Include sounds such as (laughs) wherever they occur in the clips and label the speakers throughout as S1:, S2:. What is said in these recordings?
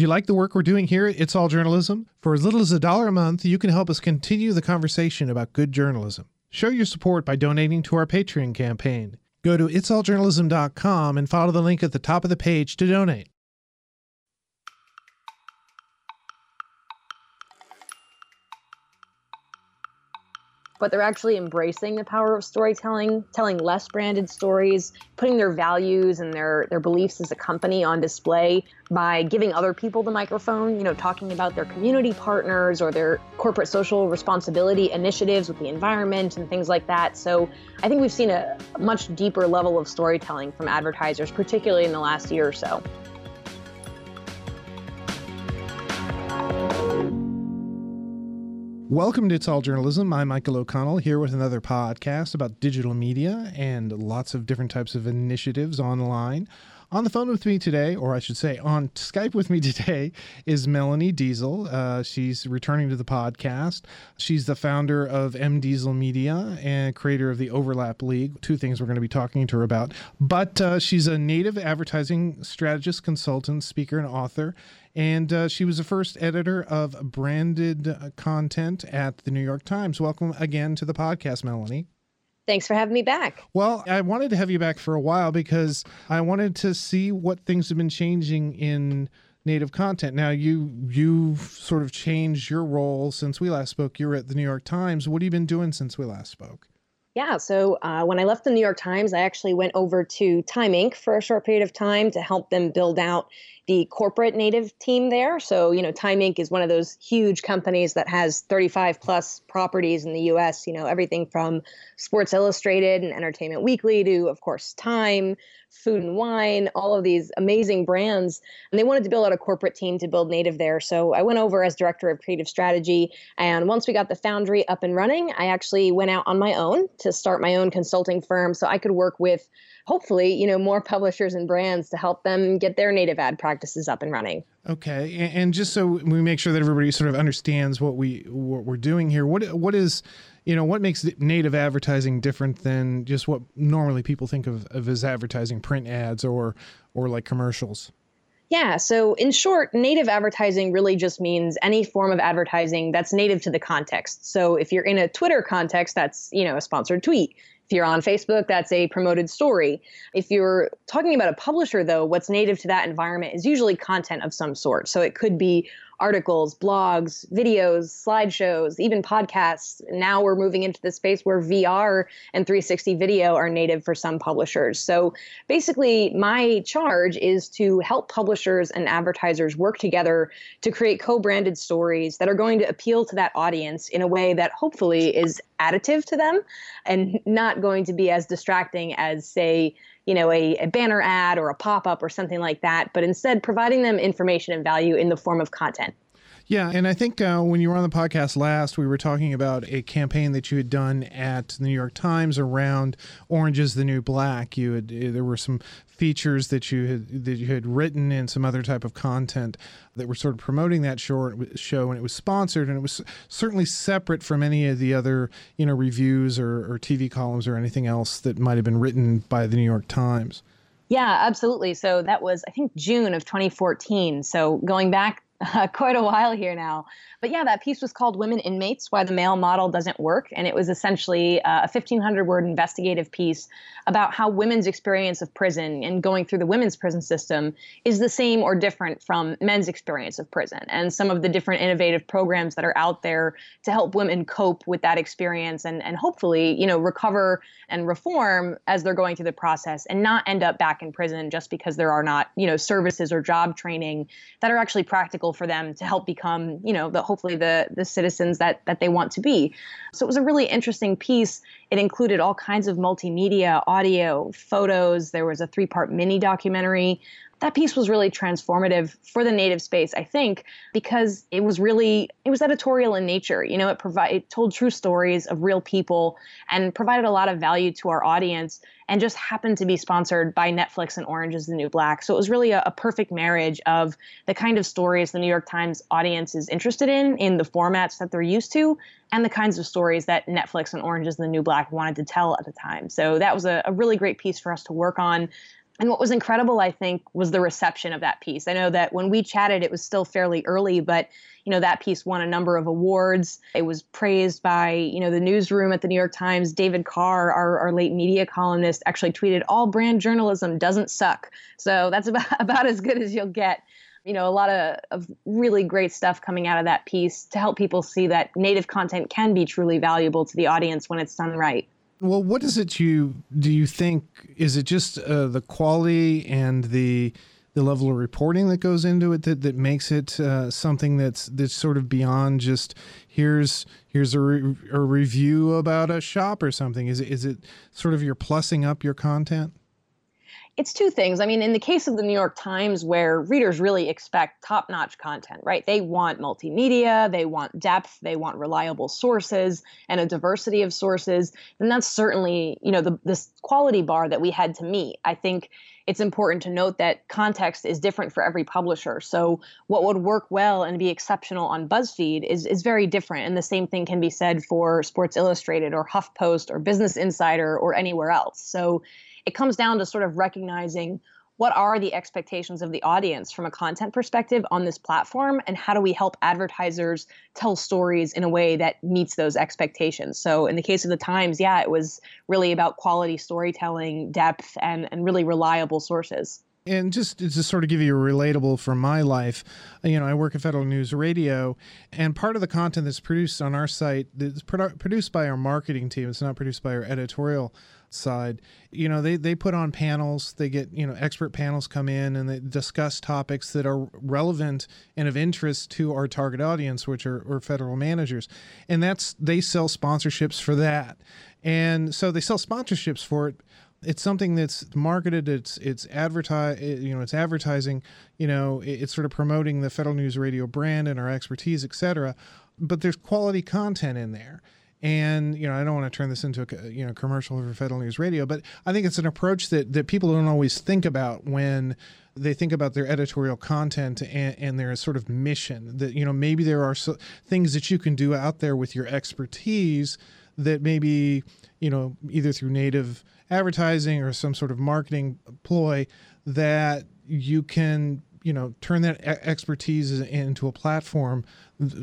S1: Do you like the work we're doing here at It's All Journalism? For as little as a dollar a month, you can help us continue the conversation about good journalism. Show your support by donating to our Patreon campaign. Go to itsalljournalism.com and follow the link at the top of the page to donate.
S2: But they're actually embracing the power of storytelling, telling less branded stories, putting their values and their their beliefs as a company on display by giving other people the microphone, you know, talking about their community partners or their corporate social responsibility initiatives with the environment and things like that. So, I think we've seen a much deeper level of storytelling from advertisers particularly in the last year or so.
S1: Welcome to It's All Journalism. I'm Michael O'Connell here with another podcast about digital media and lots of different types of initiatives online. On the phone with me today, or I should say on Skype with me (laughs) today, is Melanie Deziel. Uh, she's returning to the podcast. She's the founder of M Deziel Media and creator of the Overlap League. Two things we're going to be talking to her about. But uh, she's a native advertising strategist, consultant, speaker, and author. And uh, she was the first editor of branded uh, content at the New York Times. Welcome again to the podcast, Melanie.
S2: Thanks for having me back.
S1: Well, I wanted to have you back for a while because I wanted to see what things have been changing in native content. Now you you sort of changed your role since we last spoke. You're at the New York Times. What have you been doing since we last spoke?
S2: Yeah, so uh, when I left the New York Times, I actually went over to Time Inc. for a short period of time to help them build out the corporate native team there. So, you know, Time Inc. is one of those huge companies that has 35 plus properties in the US, you know, everything from Sports Illustrated and Entertainment Weekly to, of course, Time, Food and Wine, all of these amazing brands. And they wanted to build out a corporate team to build native there. So I went over as director of creative strategy. And once we got the foundry up and running, I actually went out on my own to start my own consulting firm so I could work with hopefully, you know, more publishers and brands to help them get their native ad practices up and running.
S1: Okay, and, just so we make sure that everybody sort of understands what we what we're doing here, what what is, you know, what makes native advertising different than just what normally people think of, of as advertising, print ads or or like commercials?
S2: Yeah, so in short, native advertising really just means any form of advertising that's native to the context. So if you're in a Twitter context, that's, you know, a sponsored tweet. If you're on Facebook, that's a promoted story. If you're talking about a publisher, though, what's native to that environment is usually content of some sort. So it could be articles, blogs, videos, slideshows, even podcasts. Now we're moving into the space where VR and 360 video are native for some publishers. So basically, my charge is to help publishers and advertisers work together to create co branded stories that are going to appeal to that audience in a way that hopefully is additive to them and not going to be as distracting as, say, you know, a, a banner ad or a pop up or something like that, but instead providing them information and value in the form of content.
S1: Yeah, and I think uh, when you were on the podcast last, we were talking about a campaign that you had done at the New York Times around "Orange is the New Black." You had there were some features that you had that you had written and some other type of content that were sort of promoting that short show, and it was sponsored, and it was certainly separate from any of the other you know reviews or, or TV columns or anything else that might have been written by the New York Times.
S2: Yeah, absolutely. So that was, I think, June of 2014. So going back uh, (laughs) quite a while here now. But yeah, that piece was called Women Inmates Why the Male Model Doesn't Work. And it was essentially uh, a 1,500 word investigative piece about how women's experience of prison and going through the women's prison system is the same or different from men's experience of prison and some of the different innovative programs that are out there to help women cope with that experience and, and hopefully, you know, recover and reform as they're going through the process and not end up back in prison just because there are not, you know, services or job training that are actually practical for them to help become, you know, the hopefully the the citizens that that they want to be. So it was a really interesting piece. It included all kinds of multimedia, audio, photos. There was a three-part mini documentary that piece was really transformative for the native space i think because it was really it was editorial in nature. You know it provided it told true stories of real people and provided a lot of value to our audience and just happened to be sponsored by netflix and orange is the new black. So it was really a, a perfect marriage of the kind of stories the new york times audience is interested in in the formats that they're used to and the kinds of stories that netflix and orange is the new black wanted to tell at the time. So that was a, a really great piece for us to work on And what was incredible, I think, was the reception of that piece. I know that when we chatted, it was still fairly early, but you know that piece won a number of awards. It was praised by you know the newsroom at the New York Times. David Carr, our, our late media columnist, actually tweeted, "All brand journalism doesn't suck." So that's (laughs) about about as good as you'll get. You know, a lot of, of really great stuff coming out of that piece to help people see that native content can be truly valuable to the audience when it's done right.
S1: Well, what is it you do you think is it just uh, the quality and the the level of reporting that goes into it that, that makes it uh, something that's that's sort of beyond just here's here's a, re- a review about a shop or something? Is it is it sort of you're plussing up your content
S2: it's two things. I mean, in the case of the New York Times, where readers really expect top notch content, right? They want multimedia, they want depth, they want reliable sources and a diversity of sources. And that's certainly, you know, the, this quality bar that we had to meet. I think it's important to note that context is different for every publisher. So what would work well and be exceptional on BuzzFeed is, is very different. And the same thing can be said for Sports Illustrated or HuffPost or Business Insider or anywhere else. So it comes down to sort of recognizing what are the expectations of the audience from a content perspective on this platform and how do we help advertisers tell stories in a way that meets those expectations. So in the case of the times yeah it was really about quality storytelling depth and, and really reliable sources
S1: and just to sort of give you a relatable from my life, you know, I work at Federal News Radio, and part of the content that's produced on our site is produ- produced by our marketing team. It's not produced by our editorial side. You know, they, they put on panels, they get, you know, expert panels come in and they discuss topics that are relevant and of interest to our target audience, which are, are federal managers. And that's, they sell sponsorships for that. And so they sell sponsorships for it it's something that's marketed it's it's advertise you know it's advertising you know it's sort of promoting the federal news radio brand and our expertise etc but there's quality content in there. And you know i don't want to turn this into a you know commercial for federal news radio but i think it's an approach that that people don't always think about when they think about their editorial content and, and their sort of mission that you know maybe there are so, things that you can do out there with your expertise that maybe you know either through native advertising or some sort of marketing ploy that you can you know turn that expertise into a platform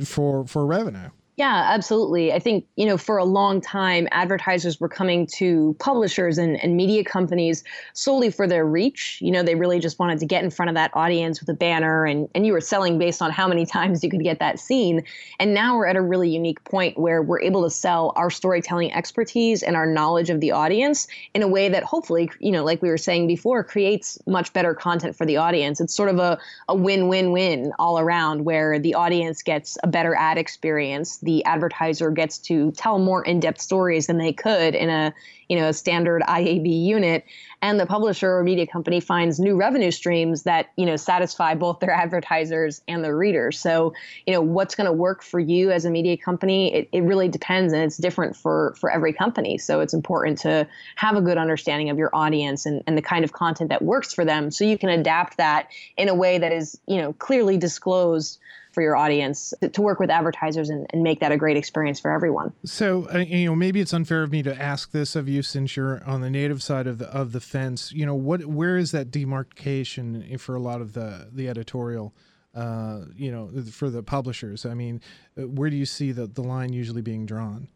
S1: for for revenue
S2: yeah, absolutely. I think, you know, for a long time, advertisers were coming to publishers and, and media companies solely for their reach. You know, they really just wanted to get in front of that audience with a banner and, and you were selling based on how many (laughs) times you could get that seen. And now we're at a really unique point where we're able to sell our storytelling expertise and our knowledge of the audience in a way that hopefully, you know, like we were saying before, creates much better content for the audience. It's sort of a, a win win win all around where the audience gets a better ad experience the advertiser gets to tell more in-depth stories than they could in a you know a standard IAB unit and the publisher or media company finds new revenue streams that you know satisfy both their (laughs) advertisers and their readers so you know what's going to work for you as a media company it, it really depends and it's different for for every company so it's important to have a good understanding of your audience and, and the kind of content that works for them so you can adapt that in a way that is you know clearly disclosed for your audience to work with advertisers and, and make that a great experience for everyone.
S1: So, uh, you know, maybe it's unfair of me to ask this of you since you're on the native side of the of the fence. You know, what where is that demarcation for a lot of the the editorial? Uh, you know, for the publishers. I mean, uh, where do you see the, the line usually being drawn?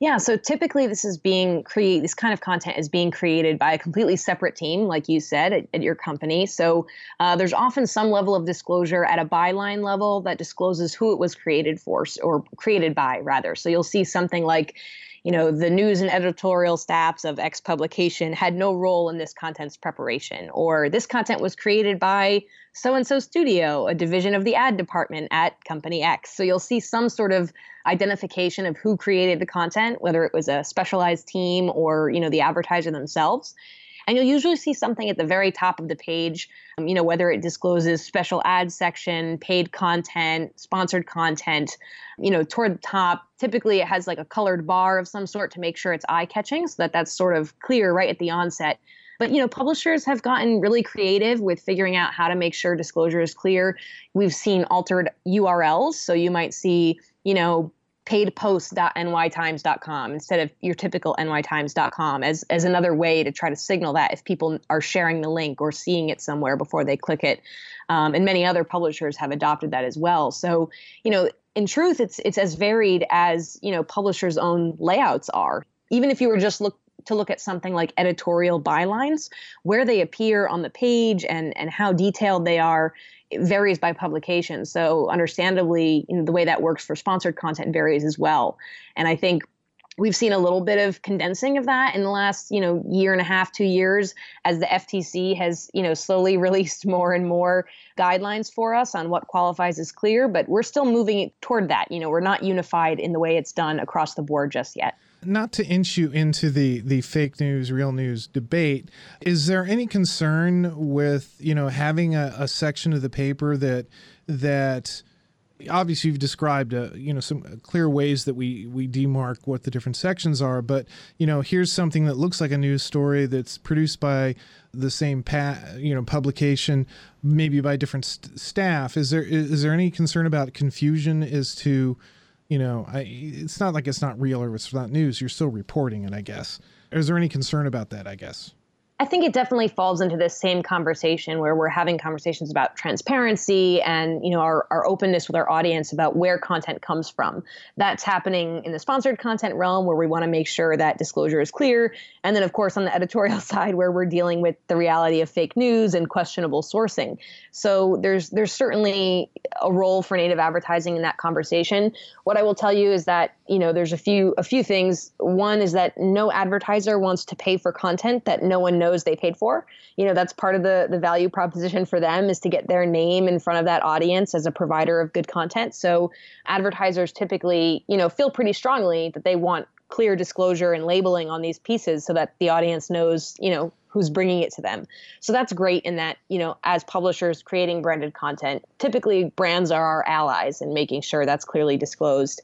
S2: Yeah, so typically this is being create this kind of content is being created by a completely separate team, like you said, at, at your company. So uh, there's often some level of disclosure at a byline level that discloses who it was created for or created by, rather. So you'll see something like you know, the news and editorial staffs of X publication had no role in this content's preparation, or this content was created by so and so studio, a division of the ad department at company X. So you'll see some sort of identification of who created the content, whether it was a specialized team or, you know, the advertiser themselves. And you'll usually see something at the very top of the page, um, you know, whether it discloses special ad section, paid content, sponsored content, you know, toward the top. Typically, it has like a colored bar of some sort to make sure it's eye catching so that that's sort of clear right at the onset. But you know, publishers have gotten really creative with figuring out how to make sure disclosure is clear. We've seen altered URLs, so you might see, you know, paidpost.nytimes.com instead of your typical nytimes.com as, as another way to try to signal that if people are sharing the link or seeing it somewhere before they click it. Um, and many other publishers have adopted that as well. So, you know, in truth, it's it's as varied as you know publishers' own layouts are. Even if you were just look to look at something like editorial bylines, where they appear on the page and and how detailed they are varies by publication. So understandably, you know, the way that works for sponsored content varies as well. And I think we've seen a little bit of condensing of that in the last you know year and a half two years as the ftc has you know slowly (laughs) released more and more guidelines for us on what qualifies as clear but we're still moving toward that you know we're not unified in the way it's done across the board just yet
S1: not to inch you into the the fake news real news debate is there any concern with you know having a, a section of the paper that that obviously you've described uh, you know some clear ways that we we demark what the different sections are but you know here's something that looks like a news story that's produced by the same pa- you know publication maybe by different st- staff. Is there is there any concern about confusion as to you know I, it's not like it's not real or it's not news. You're still reporting it i guess. Is there any concern about that i guess
S2: I think it definitely falls into this same conversation where we're having conversations about transparency and you know our, our openness with our audience about where content comes from. That's happening in the sponsored content realm where we want to make sure that disclosure is clear. And then of course on the editorial (laughs) side where we're dealing with the reality of fake news and questionable sourcing. So there's there's certainly a role for native advertising in that conversation. What I will tell you is that, you know, there's a few a few things. One is that no advertiser wants to pay for content that no one knows knows they paid for. You know, that's part of the the value proposition for them is to get their name in front of that audience as a provider of good content. So advertisers typically, you know, feel pretty strongly that they want clear disclosure and labeling on these pieces so that the audience knows, you know, who's bringing it to them. So that's great in that, you know, as publishers creating branded content, typically brands are our allies in making sure that's clearly disclosed.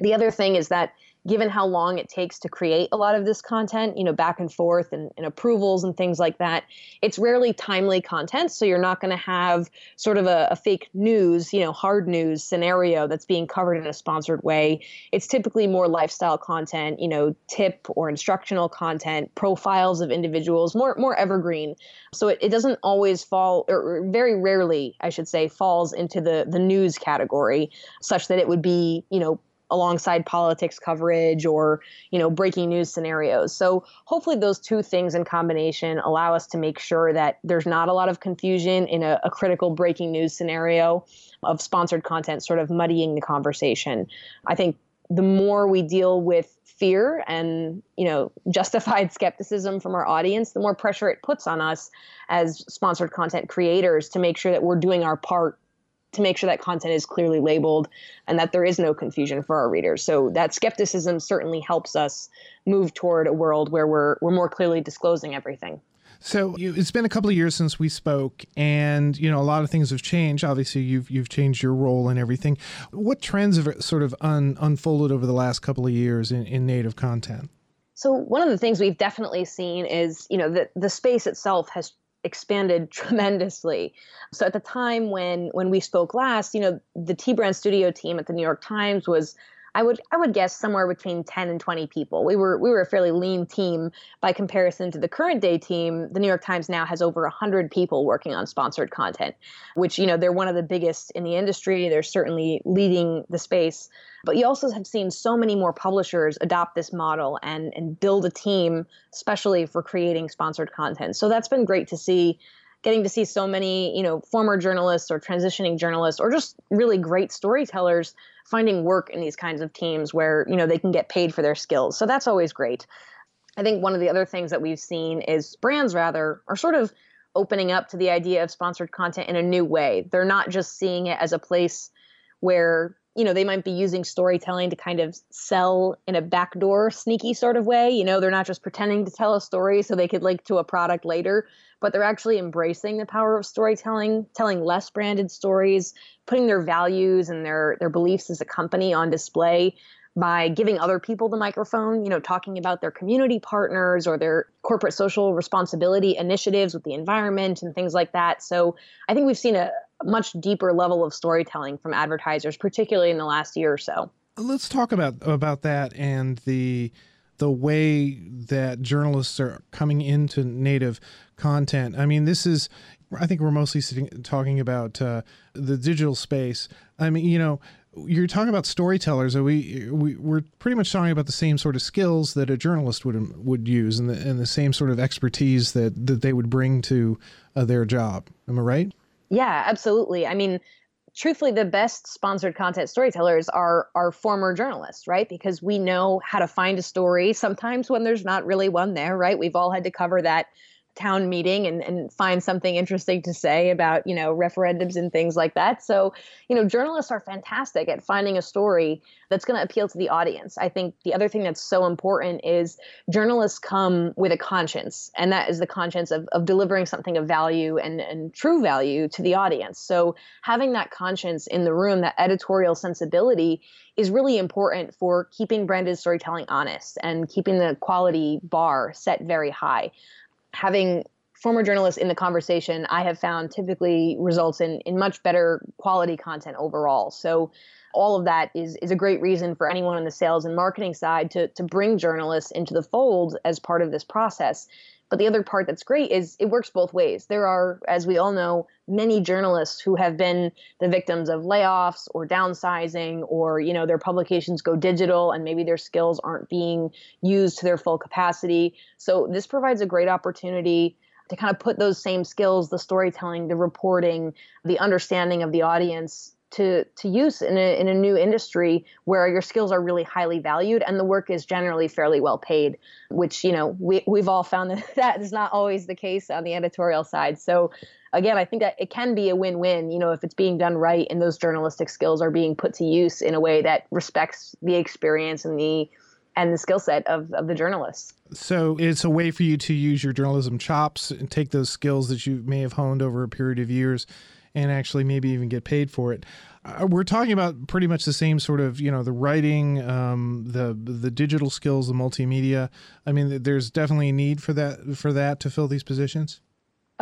S2: The other thing is that given how long it takes to create a lot of this content, you know, back and forth and, and approvals and things like that, it's rarely timely content. So you're not going to have sort of a, a, fake news, you know, hard news scenario that's being covered in a sponsored way. It's typically more lifestyle content, you know, tip or instructional content, profiles of individuals, more more evergreen. So it, it doesn't always fall, or very rarely, I should say, falls into the the news category, such that it would be, you know, alongside politics coverage or you know breaking news scenarios. So hopefully those two things in combination allow us to make sure that there's not a lot of confusion in a, a critical breaking news scenario of sponsored content sort of muddying the conversation. I think the more we deal with fear and you know (laughs) justified skepticism from our audience the more pressure it puts on us as sponsored content creators to make sure that we're doing our part to make sure that content is clearly labeled and that there is no confusion for our readers. So that skepticism certainly helps us move toward a world where we're we're more clearly disclosing everything.
S1: So you, it's been a couple of years since we spoke, and you know a lot of things have changed. Obviously, you've you've changed your role and everything. What trends have sort of un, unfolded over the last couple of years in, in native content?
S2: So one of the things we've definitely seen is you know that the space itself has expanded (laughs) tremendously. So at the time when when we spoke last, you know, the T Brand Studio team at the New York Times was I would I would guess somewhere between 10 and 20 people. We were we were a fairly lean team by comparison to the current day team. The New York Times now has over 100 people working on sponsored content, which you know they're one of the biggest in the industry. They're certainly leading the space. But you also have seen so many more publishers adopt this model and and build a team especially for creating sponsored content. So that's been great to see getting to see so many, you know, former journalists or transitioning journalists or just really great storytellers finding work in these kinds of teams where, you know, they can get paid for their skills. So that's always great. I think one of the other things that we've seen is brands rather are sort of opening up to the idea of sponsored content in a new way. They're not just seeing it as a place where you know they might be using storytelling to kind of sell in a backdoor sneaky sort of way you know they're not just pretending to tell a story so they could link to a product later but they're actually embracing the power of storytelling telling less branded stories putting their values and their their beliefs as a company on display by giving other people the microphone, you know, talking about their community partners or their corporate social responsibility initiatives with the environment and things like that. So I think we've seen a much deeper level of storytelling from advertisers, particularly in the last year or so.
S1: Let's talk about about that and the the way that journalists are coming into native content. I mean, this is I think we're mostly sitting, talking about uh, the digital space. I mean, you know, you're talking about storytellers. Are we, we we're pretty much talking about the same sort of skills that a journalist would would use, and the and the same sort of expertise that that they would bring to uh, their job. Am I right?
S2: Yeah, absolutely. I mean, truthfully the best sponsored content storytellers are are former journalists right because we know how to find a story sometimes when there's not really one there right we've all had to cover that town meeting and, and find something interesting to say about you know referendums and things like that. So you know journalists are fantastic at finding a story that's going to appeal to the audience. I think the other thing that's so important is journalists come with a conscience and that is the conscience of, of delivering something of value and, and true value to the audience. So having that conscience in the room that editorial sensibility is really important for keeping branded storytelling honest and keeping the quality bar set very high having former journalists in the conversation, I have found typically results in in much better quality content overall. So all of that is is a great reason for anyone on the sales and marketing side to to bring journalists into the fold as part of this process. But the other part that's great is it works both ways. There are, as we all know, many journalists who have been the victims of layoffs or downsizing or, you know, their publications go digital and maybe their skills aren't being used to their full capacity. So this provides a great opportunity to kind of put those same skills, the storytelling, the reporting, the understanding of the audience to to use in a in a new industry where your skills are really highly valued and the work is generally fairly well paid which you know we we've all found that (laughs) that is not always the case on the editorial side so again i think that it can be a win-win you know if it's being done right and those journalistic skills are being put to use in a way that respects the experience and the and the skill set of, of the journalists.
S1: So it's a way for you to use your journalism chops and take those skills that you may have honed over a period of years and actually maybe even get paid for it. Uh, we're talking about pretty much the same sort of, you know, the writing, um, the the digital skills, the multimedia. I mean, there's definitely a need for that for that to fill these positions.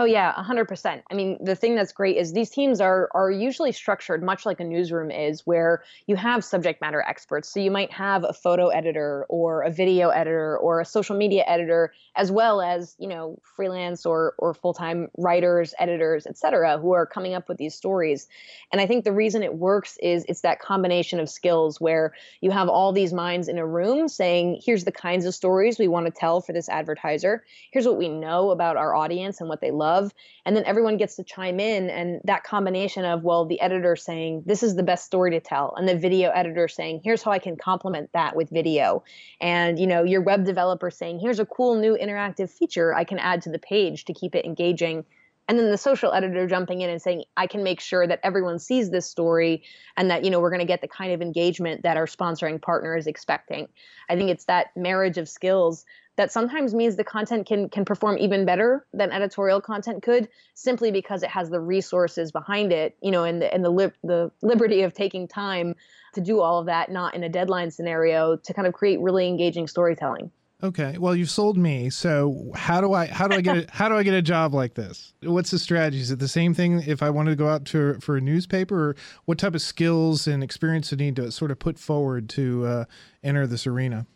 S2: Oh yeah, 100%. I mean, the thing that's great is these teams are are usually structured much like a newsroom is where you have subject matter experts. So you might have a photo editor or a video editor or a social media editor as well as, you know, freelance or or full-time writers, editors, etc., who are coming up with these stories. And I think the reason it works is it's that combination of skills where you have all these minds in a room saying, here's the kinds of stories we want to tell for this advertiser. Here's what we know about our audience and what they love love and then everyone gets to chime in and that combination of well the editor saying this is the best story to tell and the video editor saying here's how i can complement that with video. And you know your web developer saying here's a cool new interactive feature i can add to the page to keep it engaging and then the social editor jumping in and saying i can make sure that everyone sees this story and that you know we're going to get the kind of engagement that our sponsoring partner is expecting. I think it's that marriage of skills that sometimes means the content can can perform even better than editorial content could simply because it has the resources behind it you know and the and the the liberty of taking time to do all of that not in a deadline scenario to kind of create really engaging storytelling
S1: okay well you've sold me so how do i how do i get a, (laughs) how do i get a job like this what's the strategy is it the same thing if i wanted to go out to for a newspaper or what type of skills and experience do you need to sort of put forward to uh, enter this arena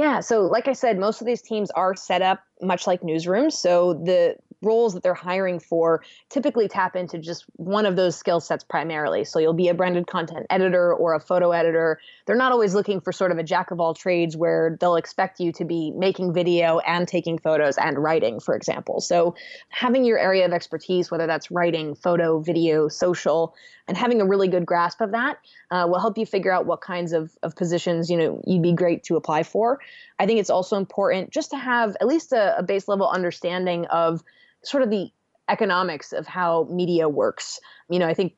S2: yeah, so like I said, most of these teams are set up much like newsrooms. So the roles that they're hiring for typically tap into just one of those skill sets primarily. So you'll be a branded content editor or a photo editor. They're not always looking for sort of a jack of all trades where they'll expect you to be making video and taking photos and writing, for example. So having your area of expertise, whether that's writing, photo, video, social, and having a really good grasp of that uh, will help you figure out what kinds of, of positions you know you'd be great to apply for. I think it's also important just to have at least a, a base level understanding of sort of the economics of how media works. You know, I think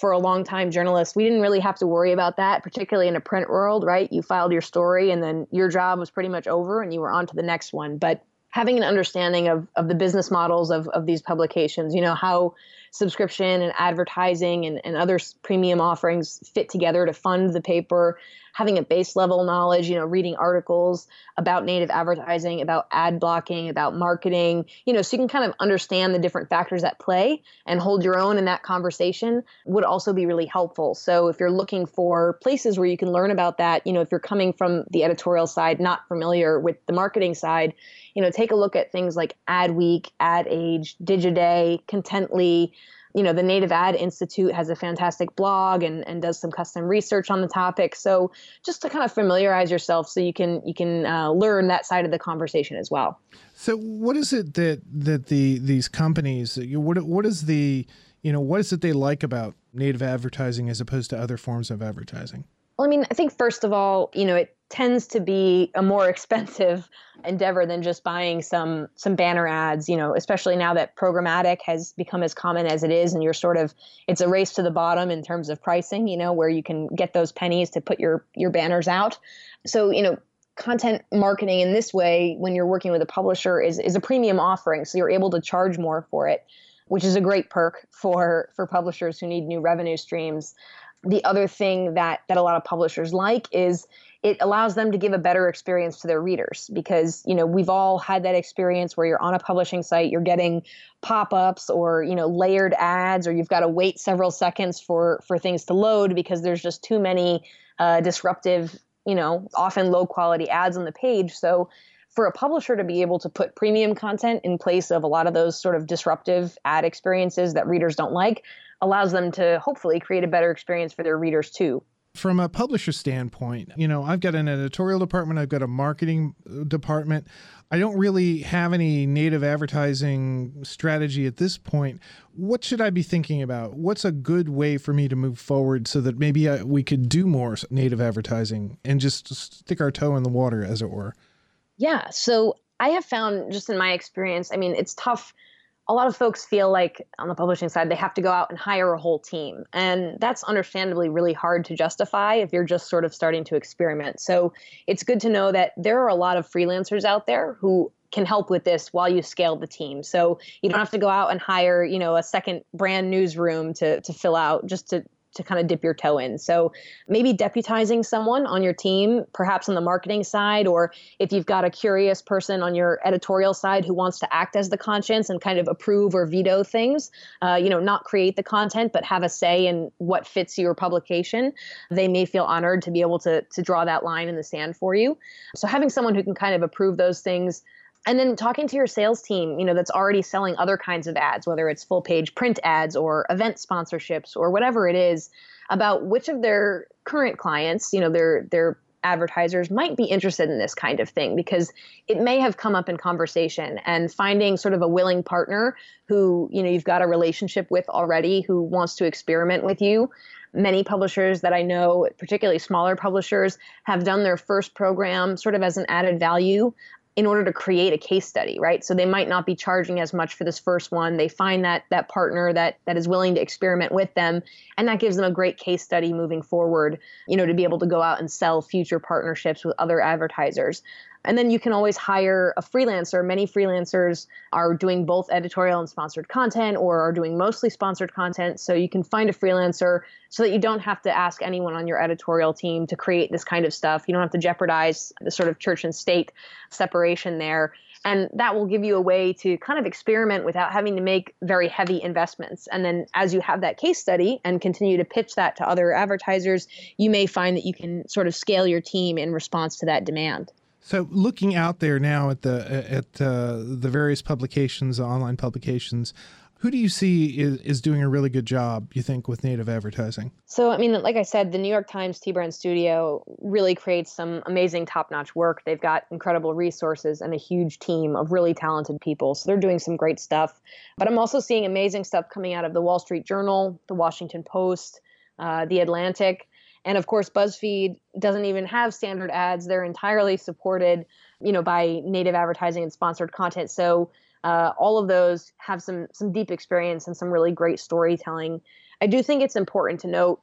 S2: for a long time journalists we didn't really have to worry about that particularly in a print world right you filed your story and then your job was pretty much over and you were on to the next one but having an understanding of, of the business models of, of these publications you know how subscription and advertising and, and other premium offerings fit together to fund the paper having a base level knowledge, you know, reading articles about native advertising, about ad blocking, about marketing, you know, so you can kind of understand the different factors at play and hold your own in that conversation would also be really helpful. So if you're looking for places where you can learn about that, you know, if you're coming from the editorial side, not familiar with the marketing side, you know, take a look at things like Adweek, Ad Age, Digiday, Contently, you know the native ad institute has a fantastic blog and, and does some custom research on the topic. So just to kind of familiarize yourself so you can you can uh, learn that side of the conversation as well.
S1: So what is it that that the these companies what what is the you know what is it they like about native advertising as opposed to other forms of advertising?
S2: Well, I mean, I think first of all, you know, it tends to be a more (laughs) expensive endeavor than just buying some some banner ads, you know, especially now that programmatic has become as common as it is and you're sort of it's a race to the bottom in terms of pricing, you know, where you can get those pennies to put your your banners out. So, you know, content marketing in this way when you're working with a publisher is is a premium offering, so you're able to charge more for it which is a great perk for for publishers who need new revenue streams the other thing that that a lot of publishers like is it allows them to give a better experience to their readers because you know we've all had that experience where you're on a publishing site you're getting pop-ups or you know layered ads or you've got to wait several seconds for for things to load because there's just too many uh, disruptive you know often low quality ads on the page. So for a publisher to be able to put premium content in place of a lot of those sort of disruptive ad experiences that readers don't like allows them to hopefully create a better experience for their readers too
S1: from a publisher standpoint, you know, I've got an editorial department, I've got a marketing uh, department. I don't really have any native advertising strategy at this point. What should I be thinking about? What's a good way for me to move forward so that maybe I, we could do more native advertising and just stick our toe in the water, as it were?
S2: Yeah. So I have found, just in my experience, I mean, it's tough a lot of folks feel like on the publishing side they have to go out and hire a whole team. And that's understandably really hard to justify if you're just sort of starting to experiment. So it's good to know that there are a lot of freelancers out there who can help with this while you scale the team. So you don't have to go out and hire you know a second brand newsroom to to fill out just to to kind of dip your toe in. So maybe deputizing someone on your team, perhaps on the marketing side, or if you've got a curious person on your editorial side who wants to act as the conscience and kind of approve or veto things, uh, you know, not create the content, but have a say in what fits your publication, they may feel honored to be able to, to draw that line in the sand for you. So having someone who can kind of approve those things and then talking to your sales team you know that's already selling other kinds of ads whether it's full page print ads or event sponsorships or whatever it is about which of their current clients you know their their advertisers might be interested in this kind of thing because it may have come up in conversation and finding sort of a willing partner who you know you've got a relationship with already who wants to experiment with you. Many publishers that I know, particularly smaller publishers, have done their first program sort of as an added value in order to create a case study right? So they might not be charging as much for this first one. They find that that partner that that is willing to experiment with them and that gives them a great case study moving forward you know to be able to go out and sell future partnerships with other advertisers and then you can always hire a freelancer. Many freelancers are doing both editorial and sponsored content or are doing mostly sponsored content. So you can find a freelancer so that you don't have to ask anyone on your editorial team to create this kind of stuff. You don't have to jeopardize the sort of church and state separation there. And that will give you a way to kind of experiment without having to make very heavy investments. And then as you have that case study and continue to pitch that to other advertisers, you may find that you can sort of scale your team in response to that demand.
S1: So, looking out there now at the at uh, the various publications, online publications, who do you see is, is doing a really good job? You think with native advertising?
S2: So, I mean, like I said, the New York Times T Brand Studio really creates some amazing, top-notch work. They've got incredible resources and a huge team of really talented people. So they're doing some great stuff. But I'm also seeing amazing stuff coming out of the Wall Street Journal, the Washington Post, uh, the Atlantic. And of course, BuzzFeed doesn't even have standard ads. They're entirely supported, you know, by native advertising and sponsored content. So uh, all of those have some some deep experience and some really great storytelling. I do think it's important to note,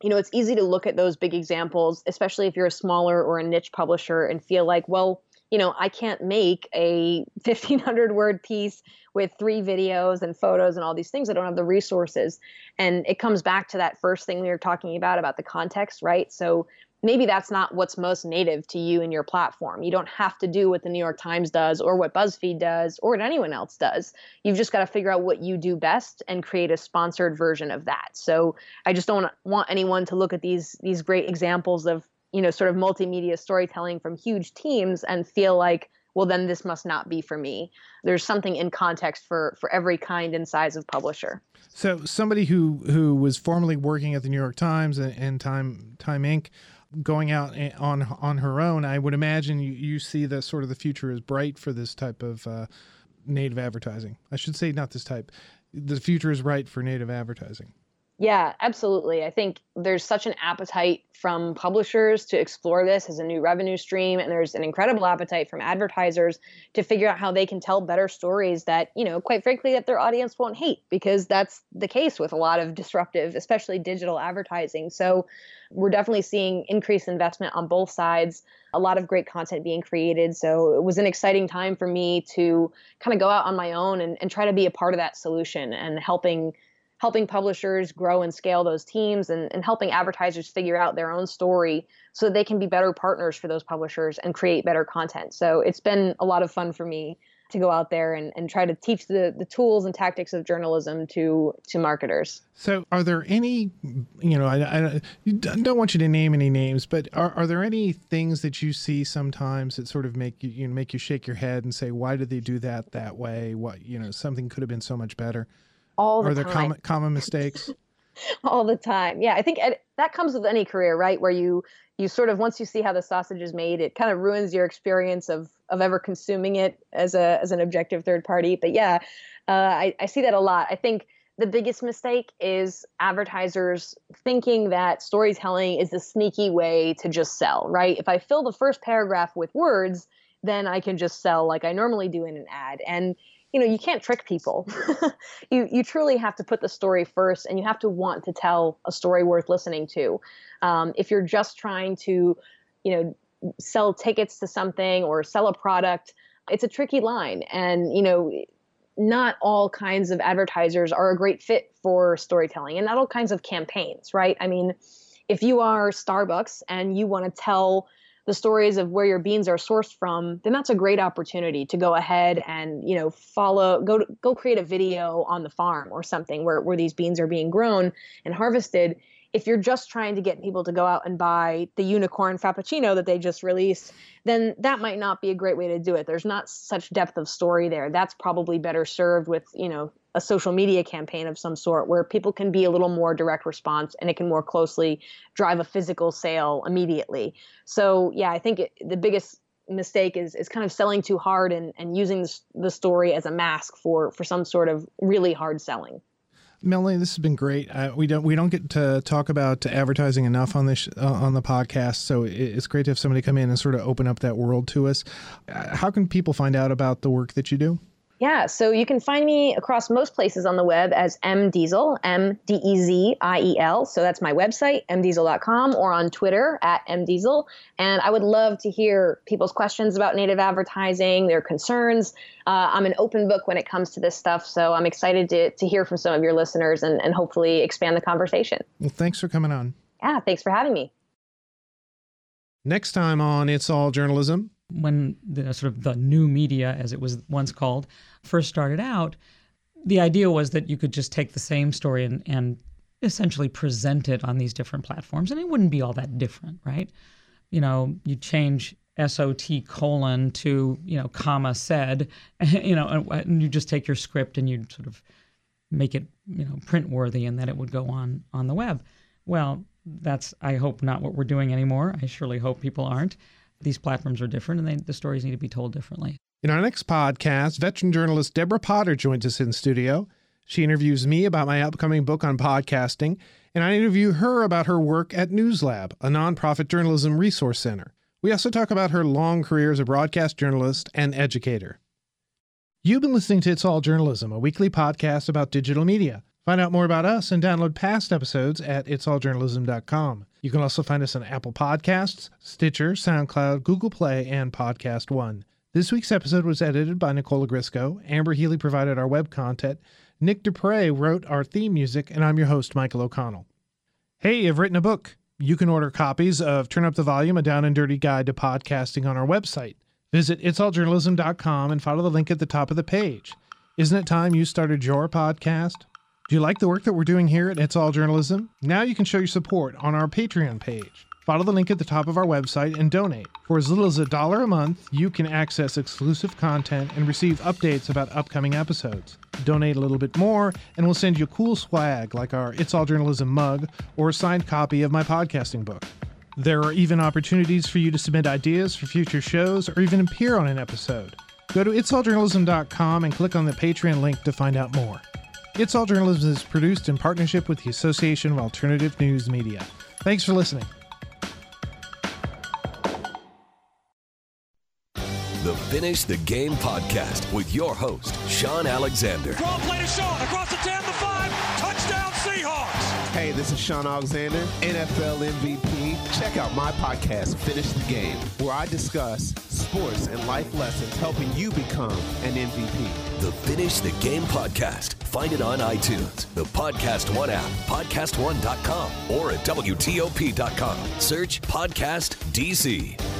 S2: you know, it's easy to look at those big examples, especially if you're a smaller or a niche publisher, and feel like, well, you know, I can't make a (laughs) 1500 word piece with three videos and photos and all these things. I don't have the resources. And it comes back to that first thing we were talking about about the context, right? So maybe that's not what's most native to you and your platform. You don't have to do what the New York Times does or what BuzzFeed does or what anyone else does. You've just got to figure out what you do best and create a sponsored version of that. So I just don't want anyone to look at these these great examples of, you know, sort of multimedia storytelling from huge teams and feel like well then this must not be for me there's something in context for for every kind and size of publisher
S1: so somebody who who was formerly working at the new york times and, and time time inc going out on on her own, I would imagine you, you see that sort of the future is bright for this type of uh, native advertising. I should say not this type. The future is bright for native advertising.
S2: Yeah, absolutely. I think there's such an appetite from publishers to explore this as a new revenue stream, and there's an incredible appetite from advertisers to figure out how they can tell better stories that, you know, quite frankly, that their audience won't hate, because that's the case with a lot of disruptive, especially digital advertising. So we're definitely seeing increased investment on both sides, a lot of great content being created. So it was an exciting time for me to kind of go out on my own and, and try to be a part of that solution and helping helping publishers grow and scale those teams and, and helping advertisers figure out their own story so that they can be better partners for those publishers and create better content. So it's been a lot of fun for me to go out there and, and try to teach the, the tools and tactics of journalism to to marketers.
S1: So, are there any, you know, I, I don't want you to name any names, but are, are there any things that you see sometimes that sort of make you, you know, make you shake your head and say, why did they do that that way? What, you know, something could have been so much better
S2: all the
S1: Are there
S2: time.
S1: common common (laughs) mistakes?
S2: all the time. Yeah, I think that comes with any career, right? Where you you sort of once you see how the sausage is made, it kind of ruins your experience of of ever consuming it as a as an objective third party. But yeah, uh, I, I see that a lot. I think the biggest mistake is advertisers thinking that storytelling is a sneaky way to just sell, right? If I fill the first paragraph with words, then I can just sell like I normally do in an ad. And you know you can't trick people. (laughs) You you truly have to put the story first and you have to want to tell a story worth listening to. Um, if you're just trying to you know sell tickets to something or sell a product it's a tricky line. And you know not all kinds of advertisers are a great fit for storytelling and not all kinds of campaigns right? I mean if you are starbucks and you want to tell the stories of where your beans are sourced from, then that's a great opportunity to go ahead and you know follow go go create a video on the farm or something where where these beans are being grown and harvested. If you're just trying to get people to go out and buy the unicorn frappuccino that they just released, then that might not be a great way to do it. There's not such depth of story there. That's probably better served with, you know, a social media campaign of some sort where people can be a little more direct response and it can more closely drive a physical sale immediately. So, yeah, I think it, the biggest mistake is is kind of selling too hard and, and using the, story as a mask for for some sort of really hard selling.
S1: Melanie, this has been great. Uh, we don't we don't get to talk about advertising enough on this uh, on the podcast, so it's great to have somebody come in and sort of open up that world to us. Uh, how can people find out about the work that you do?
S2: Yeah, so you can find me across most places on the web as M Deziel, M D E Z I E L. So that's my website, mdeziel.com, or on Twitter at mdeziel. And I would love to hear people's questions about native advertising, their concerns. Uh, I'm an open book when it comes to this stuff, so I'm excited to, to hear from some of your listeners and, and hopefully expand the conversation.
S1: Well, thanks for coming on.
S2: Yeah, thanks for having me.
S1: Next time on It's All Journalism.
S3: When the sort of the new media, as it was once called, first started out, the idea was that you could just take the same story and, and essentially present it on these different platforms, and it wouldn't be all that different, right? You know, you change SOT colon to, you know, comma said, (laughs) you know, and you just take your script and you sort of make it, you know, print worthy and then it would go on on the web. Well, that's, I hope, not what we're doing anymore. I surely hope people aren't. These platforms are different and they, the stories need to be told differently.
S1: In our next podcast, veteran journalist Deborah Potter joins us in studio. She interviews me about my upcoming book on podcasting, and I interview her about her work at NewsLab, a nonprofit journalism resource center. We also talk about her long career as a broadcast journalist and educator. You've been listening to It's All Journalism, a weekly podcast about digital media. Find out more about us and download past episodes at itsalljournalism.com. You can also find us on Apple Podcasts, Stitcher, SoundCloud, Google Play, and Podcast One. This week's episode was edited by Nicola Grisco. Amber Healy provided our web content. Nick Dupre wrote our theme music, and I'm your host, Michael O'Connell. Hey, I've written a book. You can order copies of Turn Up the Volume, a down and dirty guide to podcasting on our website. Visit itsalljournalism.com and follow the link at the top of the page. Isn't it time you started your podcast? Do you like the work that we're doing here at It's All Journalism? Now you can show your support on our Patreon page. Follow the link at the top of our website and donate. For as little as a dollar a month, you can access exclusive content and receive updates about upcoming episodes. Donate a little bit more, and we'll send you cool swag like our It's All Journalism mug or a signed copy of my podcasting book. There are even opportunities for you to submit ideas for future shows or even appear on an episode. Go to itsalljournalism.com and click on the Patreon link to find out more. It's All Journalism is produced in partnership with the Association of Alternative News Media. Thanks for listening.
S4: The Finish the Game podcast with your host, Shaun Alexander.
S5: Draw play to Shaun across the 10 to 5. Touchdown Seahawks.
S6: Hey, this is Shaun Alexander, NFL MVP. Check out my podcast, Finish the Game, where I discuss sports and life lessons helping you become an MVP.
S4: The Finish the Game podcast. Find it on iTunes, the Podcast One app, podcastone.com, or at WTOP.com. Search Podcast DC.